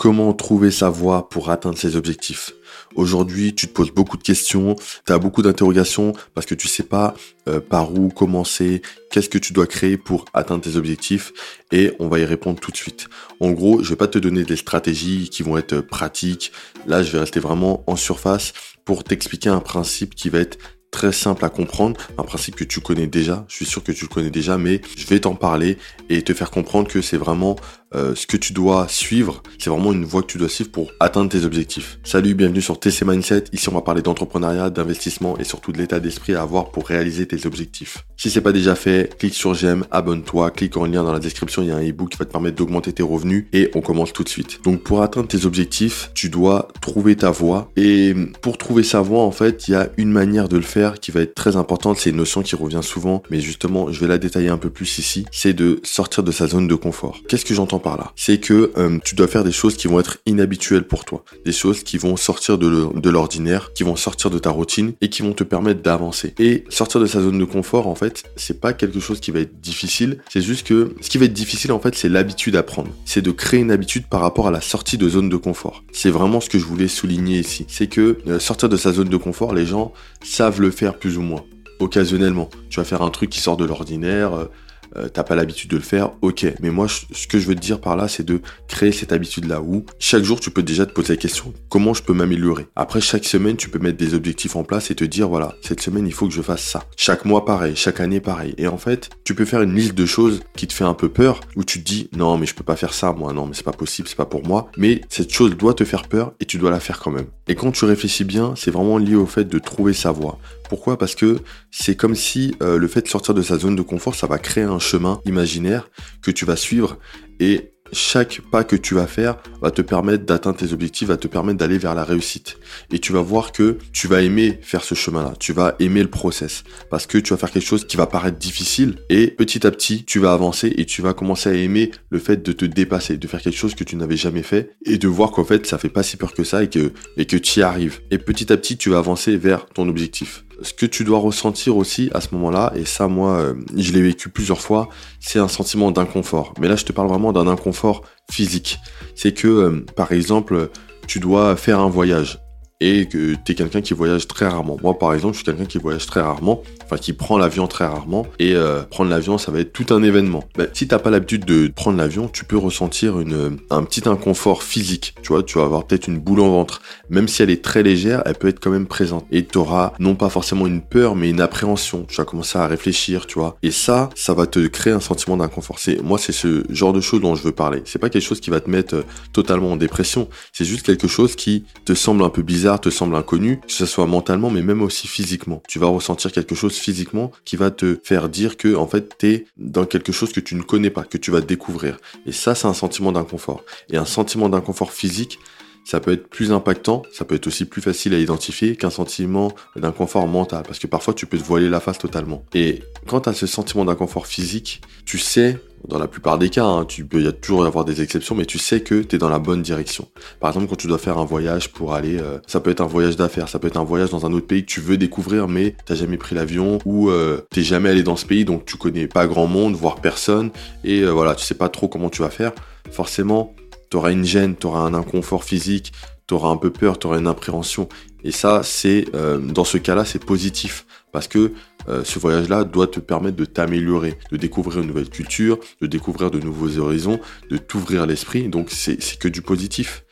Comment trouver sa voie pour atteindre ses objectifs Aujourd'hui, tu te poses beaucoup de questions, tu as beaucoup d'interrogations parce que tu sais pas euh, par où commencer, qu'est-ce que tu dois créer pour atteindre tes objectifs et on va y répondre tout de suite. En gros, je vais pas te donner des stratégies qui vont être pratiques. Là, je vais rester vraiment en surface pour t'expliquer un principe qui va être très simple à comprendre, un principe que tu connais déjà, je suis sûr que tu le connais déjà, mais je vais t'en parler et te faire comprendre que c'est vraiment euh, ce que tu dois suivre, c'est vraiment une voie que tu dois suivre pour atteindre tes objectifs. Salut, bienvenue sur TC Mindset. Ici, on va parler d'entrepreneuriat, d'investissement et surtout de l'état d'esprit à avoir pour réaliser tes objectifs. Si c'est pas déjà fait, clique sur j'aime, abonne-toi, clique en lien dans la description, il y a un ebook qui va te permettre d'augmenter tes revenus et on commence tout de suite. Donc pour atteindre tes objectifs, tu dois trouver ta voie et pour trouver sa voie, en fait, il y a une manière de le faire qui va être très importante, c'est une notion qui revient souvent, mais justement, je vais la détailler un peu plus ici, c'est de sortir de sa zone de confort. Qu'est-ce que j'entends par là C'est que euh, tu dois faire des choses qui vont être inhabituelles pour toi, des choses qui vont sortir de l'ordinaire, qui vont sortir de ta routine et qui vont te permettre d'avancer. Et sortir de sa zone de confort, en fait, c'est pas quelque chose qui va être difficile, c'est juste que ce qui va être difficile, en fait, c'est l'habitude à prendre. C'est de créer une habitude par rapport à la sortie de zone de confort. C'est vraiment ce que je voulais souligner ici. C'est que euh, sortir de sa zone de confort, les gens savent le faire plus ou moins occasionnellement. Tu vas faire un truc qui sort de l'ordinaire, euh, t'as pas l'habitude de le faire, ok. Mais moi, ce que je veux te dire par là, c'est de créer cette habitude-là où chaque jour, tu peux déjà te poser la question, comment je peux m'améliorer? Après, chaque semaine, tu peux mettre des objectifs en place et te dire, voilà, cette semaine, il faut que je fasse ça. Chaque mois, pareil. Chaque année, pareil. Et en fait, tu peux faire une liste de choses qui te fait un peu peur, où tu te dis, non, mais je peux pas faire ça, moi, non, mais c'est pas possible, c'est pas pour moi. Mais cette chose doit te faire peur et tu dois la faire quand même. Et quand tu réfléchis bien, c'est vraiment lié au fait de trouver sa voie. Pourquoi? Parce que c'est comme si euh, le fait de sortir de sa zone de confort, ça va créer un chemin imaginaire que tu vas suivre. Et chaque pas que tu vas faire va te permettre d'atteindre tes objectifs, va te permettre d'aller vers la réussite. Et tu vas voir que tu vas aimer faire ce chemin-là, tu vas aimer le process, parce que tu vas faire quelque chose qui va paraître difficile, et petit à petit, tu vas avancer et tu vas commencer à aimer le fait de te dépasser, de faire quelque chose que tu n'avais jamais fait, et de voir qu'en fait, ça fait pas si peur que ça et que, et que tu y arrives. Et petit à petit, tu vas avancer vers ton objectif ce que tu dois ressentir aussi à ce moment-là, et ça moi euh, je l'ai vécu plusieurs fois, c'est un sentiment d'inconfort. Mais là je te parle vraiment d'un inconfort physique. C'est que euh, par exemple tu dois faire un voyage et que tu es quelqu'un qui voyage très rarement. Moi, par exemple, je suis quelqu'un qui voyage très rarement, enfin qui prend l'avion très rarement, et euh, prendre l'avion, ça va être tout un événement. Bah, si t'as pas l'habitude de prendre l'avion, tu peux ressentir une, un petit inconfort physique. Tu vois, tu vas avoir peut-être une boule en ventre. Même si elle est très légère, elle peut être quand même présente. Et tu auras non pas forcément une peur, mais une appréhension. Tu vas commencer à réfléchir, tu vois. Et ça, ça va te créer un sentiment d'inconfort. C'est moi, c'est ce genre de choses dont je veux parler. C'est pas quelque chose qui va te mettre euh, totalement en dépression. C'est juste quelque chose qui te semble un peu bizarre te semble inconnu, que ce soit mentalement, mais même aussi physiquement. Tu vas ressentir quelque chose physiquement qui va te faire dire que, en fait, t'es dans quelque chose que tu ne connais pas, que tu vas découvrir. Et ça, c'est un sentiment d'inconfort. Et un sentiment d'inconfort physique, ça peut être plus impactant, ça peut être aussi plus facile à identifier qu'un sentiment d'inconfort mental, parce que parfois tu peux te voiler la face totalement. Et quant à ce sentiment d'inconfort physique, tu sais dans la plupart des cas, hein, tu peux, il y a toujours avoir des exceptions, mais tu sais que tu es dans la bonne direction. Par exemple, quand tu dois faire un voyage pour aller, euh, ça peut être un voyage d'affaires, ça peut être un voyage dans un autre pays que tu veux découvrir, mais t'as jamais pris l'avion ou euh, t'es jamais allé dans ce pays, donc tu connais pas grand monde, voire personne, et euh, voilà, tu sais pas trop comment tu vas faire. Forcément, t'auras une gêne, t'auras un inconfort physique, t'auras un peu peur, t'auras une appréhension. Et ça, c'est dans ce cas-là, c'est positif parce que euh, ce voyage-là doit te permettre de t'améliorer, de découvrir une nouvelle culture, de découvrir de nouveaux horizons, de t'ouvrir l'esprit. Donc c'est que du positif.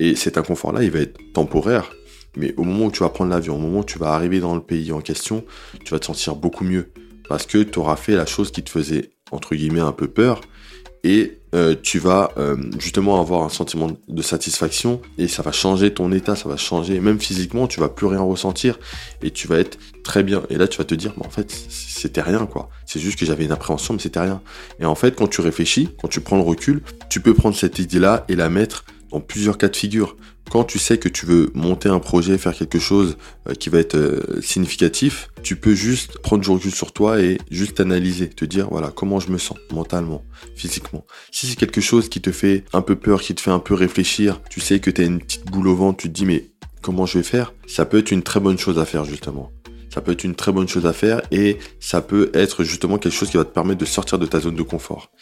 Et cet inconfort-là, il va être temporaire. Mais au moment où tu vas prendre l'avion, au moment où tu vas arriver dans le pays en question, tu vas te sentir beaucoup mieux. Parce que tu auras fait la chose qui te faisait, entre guillemets, un peu peur. Et euh, tu vas euh, justement avoir un sentiment de satisfaction et ça va changer ton état, ça va changer, même physiquement, tu vas plus rien ressentir et tu vas être très bien. Et là, tu vas te dire, en fait, c'était rien, quoi. C'est juste que j'avais une appréhension, mais c'était rien. Et en fait, quand tu réfléchis, quand tu prends le recul, tu peux prendre cette idée-là et la mettre dans plusieurs cas de figure quand tu sais que tu veux monter un projet, faire quelque chose euh, qui va être euh, significatif, tu peux juste prendre du recul sur toi et juste analyser, te dire voilà comment je me sens mentalement, physiquement. Si c'est quelque chose qui te fait un peu peur, qui te fait un peu réfléchir, tu sais que tu as une petite boule au ventre, tu te dis mais comment je vais faire? Ça peut être une très bonne chose à faire justement ça peut être une très bonne chose à faire et ça peut être justement quelque chose qui va te permettre de sortir de ta zone de confort.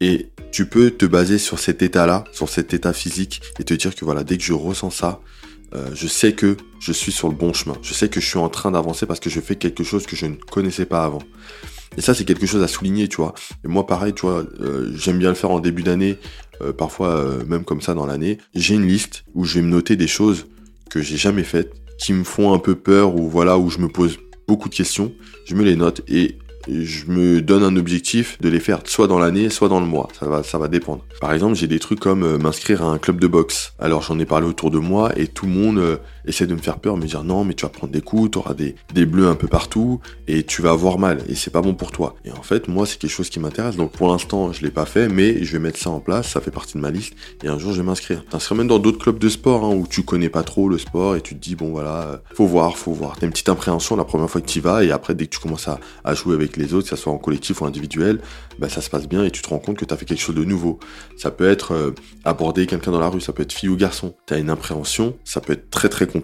Et tu peux te baser sur cet état-là, sur cet état physique et te dire que voilà, dès que je ressens ça, euh, je sais que je suis sur le bon chemin. Je sais que je suis en train d'avancer parce que je fais quelque chose que je ne connaissais pas avant. Et ça, c'est quelque chose à souligner, tu vois. Et moi, pareil, tu vois, euh, j'aime bien le faire en début d'année, euh, parfois même comme ça dans l'année. J'ai une liste où je vais me noter des choses que j'ai jamais faites, qui me font un peu peur ou voilà, où je me pose beaucoup de questions. Je me les note et je me donne un objectif de les faire soit dans l'année, soit dans le mois. Ça va, ça va dépendre. Par exemple, j'ai des trucs comme euh, m'inscrire à un club de boxe. Alors j'en ai parlé autour de moi et tout le monde euh, essaie de me faire peur, me dire non, mais tu vas prendre des coups, tu auras des, des bleus un peu partout et tu vas avoir mal et c'est pas bon pour toi. Et en fait, moi, c'est quelque chose qui m'intéresse. Donc pour l'instant, je l'ai pas fait, mais je vais mettre ça en place. Ça fait partie de ma liste et un jour, je vais m'inscrire. T'inscris même dans d'autres clubs de sport hein, où tu connais pas trop le sport et tu te dis bon voilà, euh, faut voir, faut voir. T'as une petite appréhension la première fois que tu y vas et après dès que tu commences à, jouer avec les autres, que ça soit en collectif ou individuel, bah, ça se passe bien et tu te rends compte que tu as fait quelque chose de nouveau. Ça peut être euh, aborder quelqu'un dans la rue, ça peut être fille ou garçon. Tu as une appréhension, ça peut être très très compliqué,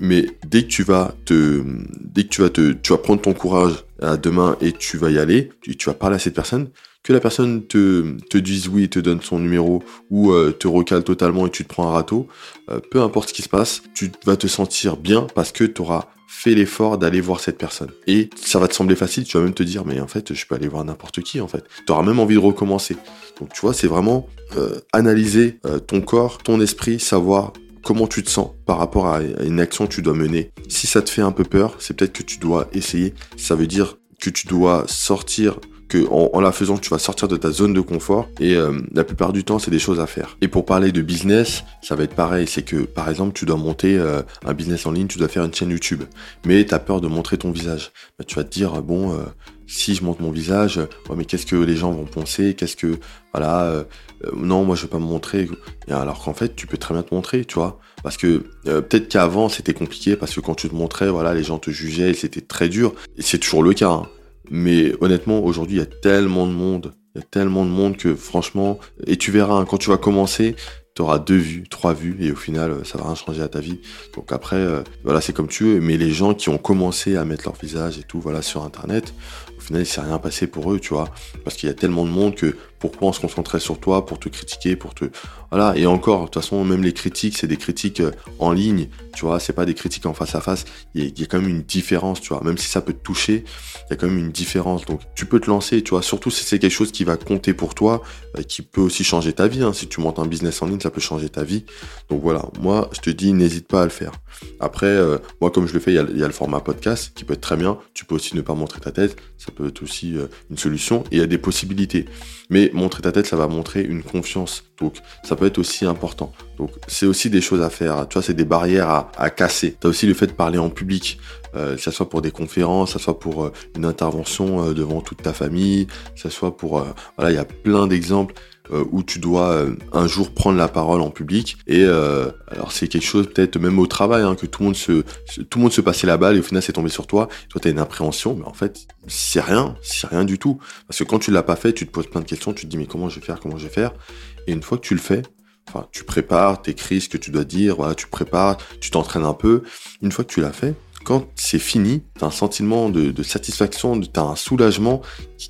mais dès que tu vas te, dès que tu vas te, tu vas prendre ton courage à demain et tu vas y aller, tu, tu vas parler à cette personne, que la personne te, te dise oui, te donne son numéro ou euh, te recale totalement et tu te prends un râteau, euh, peu importe ce qui se passe, tu vas te sentir bien parce que tu auras fais l'effort d'aller voir cette personne. Et ça va te sembler facile, tu vas même te dire, mais en fait, je peux aller voir n'importe qui, en fait. Tu auras même envie de recommencer. Donc, tu vois, c'est vraiment euh, analyser ton corps, ton esprit, savoir comment tu te sens par rapport à une action que tu dois mener. Si ça te fait un peu peur, c'est peut-être que tu dois essayer. Ça veut dire que tu dois sortir en, la faisant, tu vas sortir de ta zone de confort et euh, la plupart du temps, c'est des choses à faire. Et pour parler de business, ça va être pareil. C'est que, par exemple, tu dois monter euh, un business en ligne, tu dois faire une chaîne YouTube, mais tu as peur de montrer ton visage. Bah, tu vas te dire, bon, euh, si je montre mon visage, mais qu'est-ce que les gens vont penser? Qu'est-ce que, voilà, non, moi je vais pas me montrer. alors qu'en fait, tu peux très bien te montrer, tu vois. Parce que peut-être qu'avant c'était compliqué parce que quand tu te montrais, voilà, les gens te jugeaient et c'était très dur. Et c'est toujours le cas. Hein. Mais honnêtement, aujourd'hui, il y a tellement de monde. Il y a tellement de monde que franchement, et tu verras, hein, quand tu vas commencer, tu auras deux vues, trois vues, et au final, ça va rien changer à ta vie. Donc après, euh, voilà, c'est comme tu veux. Mais les gens qui ont commencé à mettre leur visage et tout, voilà, sur Internet, au final, il s'est rien passé pour eux, tu vois. Parce qu'il y a tellement de monde que pourquoi on se concentrait sur toi pour te critiquer, pour te voilà. Et encore, de toute façon, même les critiques, c'est des critiques euh, en ligne, tu vois. C'est pas des critiques en face à face. Il y, a, quand même une différence, tu vois. Même si ça peut te toucher, il y a quand même une différence. Donc, tu peux te lancer, tu vois. Surtout si c'est quelque chose qui va compter pour toi, euh, qui peut aussi changer ta vie. Hein. Si tu montes un business en ligne, ça peut changer ta vie. Donc voilà. Moi, je te dis, n'hésite pas à le faire. Après, euh, moi, comme je le fais, il y, a, le format podcast qui peut être très bien. Tu peux aussi ne pas montrer ta tête. Peut être aussi une solution. Et il y a des possibilités. Mais montrer ta tête, ça va montrer une confiance. Donc, ça peut être aussi important. Donc, c'est aussi des choses à faire. Tu vois, c'est des barrières à, à casser. Tu as aussi le fait de parler en public. Euh, que ce soit pour des conférences, que ce soit pour euh, une intervention euh, devant toute ta famille, que ce soit pour... Euh, voilà, il y a plein d'exemples où tu dois un jour prendre la parole en public. Et alors c'est quelque chose peut-être même au travail, hein, que tout le monde se, tout le monde se passait la balle et au final c'est tombé sur toi. Toi tu as une appréhension, mais en fait c'est rien, c'est rien du tout. Parce que quand tu l'as pas fait, tu te poses plein de questions, tu te dis mais comment je vais faire, comment je vais faire? Et une fois que tu le fais, enfin tu prépares, t'écris ce que tu dois dire, voilà, tu prépares, tu t'entraînes un peu. Une fois que tu l'as fait, quand c'est fini, t'as un sentiment de, satisfaction, t'as un soulagement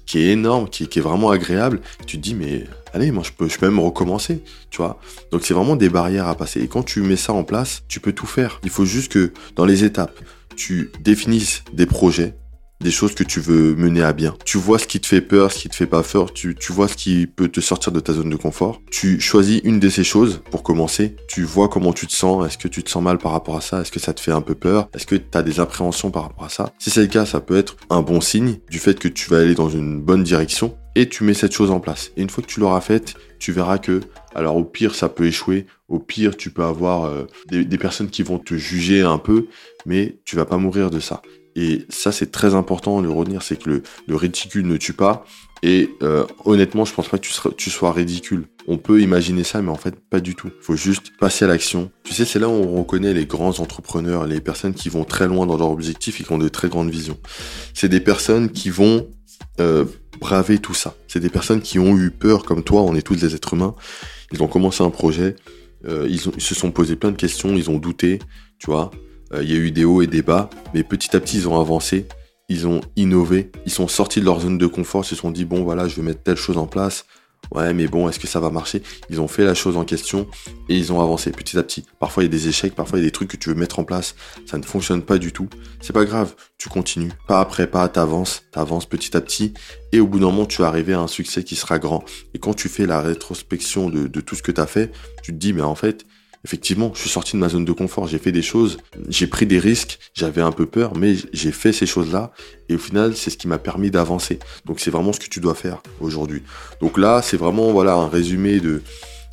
qui, est énorme, qui, est vraiment agréable. tu te dis, mais allez, moi je peux, je peux même recommencer, tu vois. Donc c'est vraiment des barrières à passer. Et quand tu mets ça en place, tu peux tout faire. Il faut juste que dans les étapes, tu définisses des projets, des choses que tu veux mener à bien. Tu vois ce qui te fait peur, ce qui te fait pas peur, tu, vois ce qui peut te sortir de ta zone de confort. Tu choisis une de ces choses pour commencer. Tu vois comment tu te sens. Est-ce que tu te sens mal par rapport à ça? Est-ce que ça te fait un peu peur? Est-ce que tu as des appréhensions par rapport à ça? Si c'est le cas, ça peut être un bon signe du fait que tu vas aller dans une bonne direction et tu mets cette chose en place. Et une fois que tu l'auras faite, tu verras que, alors au pire, ça peut échouer. Au pire, tu peux avoir euh, des, des personnes qui vont te juger un peu, mais tu vas pas mourir de ça. Et ça, c'est très important de le retenir, c'est que le, ridicule ne tue pas. Et euh, honnêtement, je pense pas que tu, sois ridicule. On peut imaginer ça, mais en fait, pas du tout. Faut juste passer à l'action. Tu sais, c'est là où on reconnaît les grands entrepreneurs, les personnes qui vont très loin dans leur objectif et qui ont de très grandes visions. C'est des personnes qui vont euh, braver tout ça. C'est des personnes qui ont eu peur, comme toi, on est tous des êtres humains. Ils ont commencé un projet, euh, ils, ils se sont posé plein de questions, ils ont douté, tu vois. Euh, il y a eu des hauts et des bas, mais petit à petit, ils ont avancé, ils ont innové, ils sont sortis de leur zone de confort, se sont dit, bon, voilà, je vais mettre telle chose en place, Ouais, mais bon, est-ce que ça va marcher? Ils ont fait la chose en question et ils ont avancé petit à petit. Parfois, il y a des échecs, parfois, il y a des trucs que tu veux mettre en place, ça ne fonctionne pas du tout. C'est pas grave, tu continues. Pas après pas, t'avances, t'avances petit à petit et au bout d'un moment, tu vas arriver à un succès qui sera grand. Et quand tu fais la rétrospection de, de tout ce que tu as fait, tu te dis, mais en fait, effectivement, je suis sorti de ma zone de confort, j'ai fait des choses, j'ai pris des risques, j'avais un peu peur, mais j'ai fait ces choses-là, et au final, c'est ce qui m'a permis d'avancer. Donc c'est vraiment ce que tu dois faire aujourd'hui. Donc là, c'est vraiment voilà un résumé de,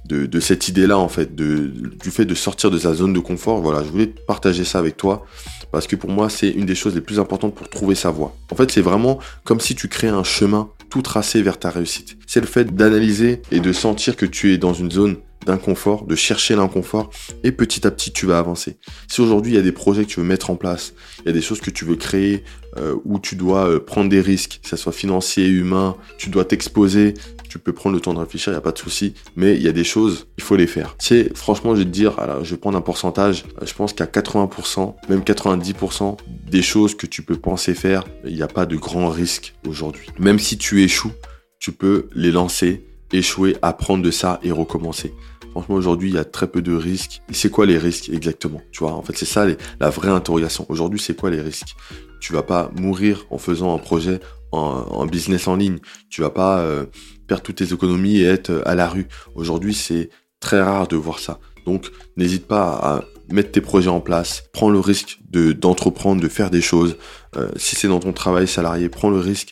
de, cette idée-là, en fait, du fait de sortir de sa zone de confort. Voilà, je voulais partager ça avec toi, parce que pour moi, c'est une des choses les plus importantes pour trouver sa voie. En fait, c'est vraiment comme si tu crées un chemin tout tracé vers ta réussite. C'est le fait d'analyser et de sentir que tu es dans une zone d'inconfort, de chercher l'inconfort, et petit à petit tu vas avancer. Si aujourd'hui il y a des projets que tu veux mettre en place, il y a des choses que tu veux créer, euh, où tu dois euh, prendre des risques, que ce soit financier, humain, tu dois t'exposer, tu peux prendre le temps de réfléchir, il n'y a pas de souci, mais il y a des choses, il faut les faire. C'est franchement, je vais te dire, alors, je vais prendre un pourcentage, euh, je pense qu'à 80%, même 90% des choses que tu peux penser faire, il n'y a pas de grand risque aujourd'hui. Même si tu échoues, tu peux les lancer, échouer, apprendre de ça et recommencer. Franchement, aujourd'hui, il y a très peu de risques. C'est quoi les risques exactement Tu vois, en fait, c'est ça la vraie interrogation. Aujourd'hui, c'est quoi les risques? Tu vas pas mourir en faisant un projet en, business en ligne. Tu vas pas euh, perdre toutes tes économies et être euh, à la rue. Aujourd'hui, c'est très rare de voir ça. Donc, n'hésite pas à mettre tes projets en place, prends le risque de d'entreprendre, de faire des choses. Euh, si c'est dans ton travail salarié, prends le risque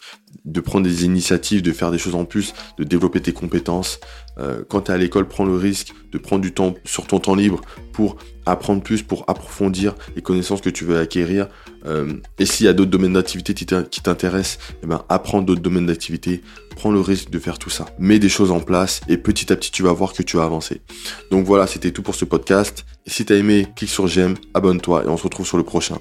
de prendre des initiatives, de faire des choses en plus, de développer tes compétences. Euh, quand tu es à l'école, prends le risque de prendre du temps sur ton temps libre pour apprendre plus, pour approfondir les connaissances que tu veux acquérir. Euh, et s'il y a d'autres domaines d'activité qui t'intéressent, eh ben, apprends d'autres domaines d'activité. Prends le risque de faire tout ça. Mets des choses en place et petit à petit, tu vas voir que tu vas avancer. Donc voilà, c'était tout pour ce podcast. Et si tu as aimé, clique sur j'aime, abonne-toi et on se retrouve sur le prochain.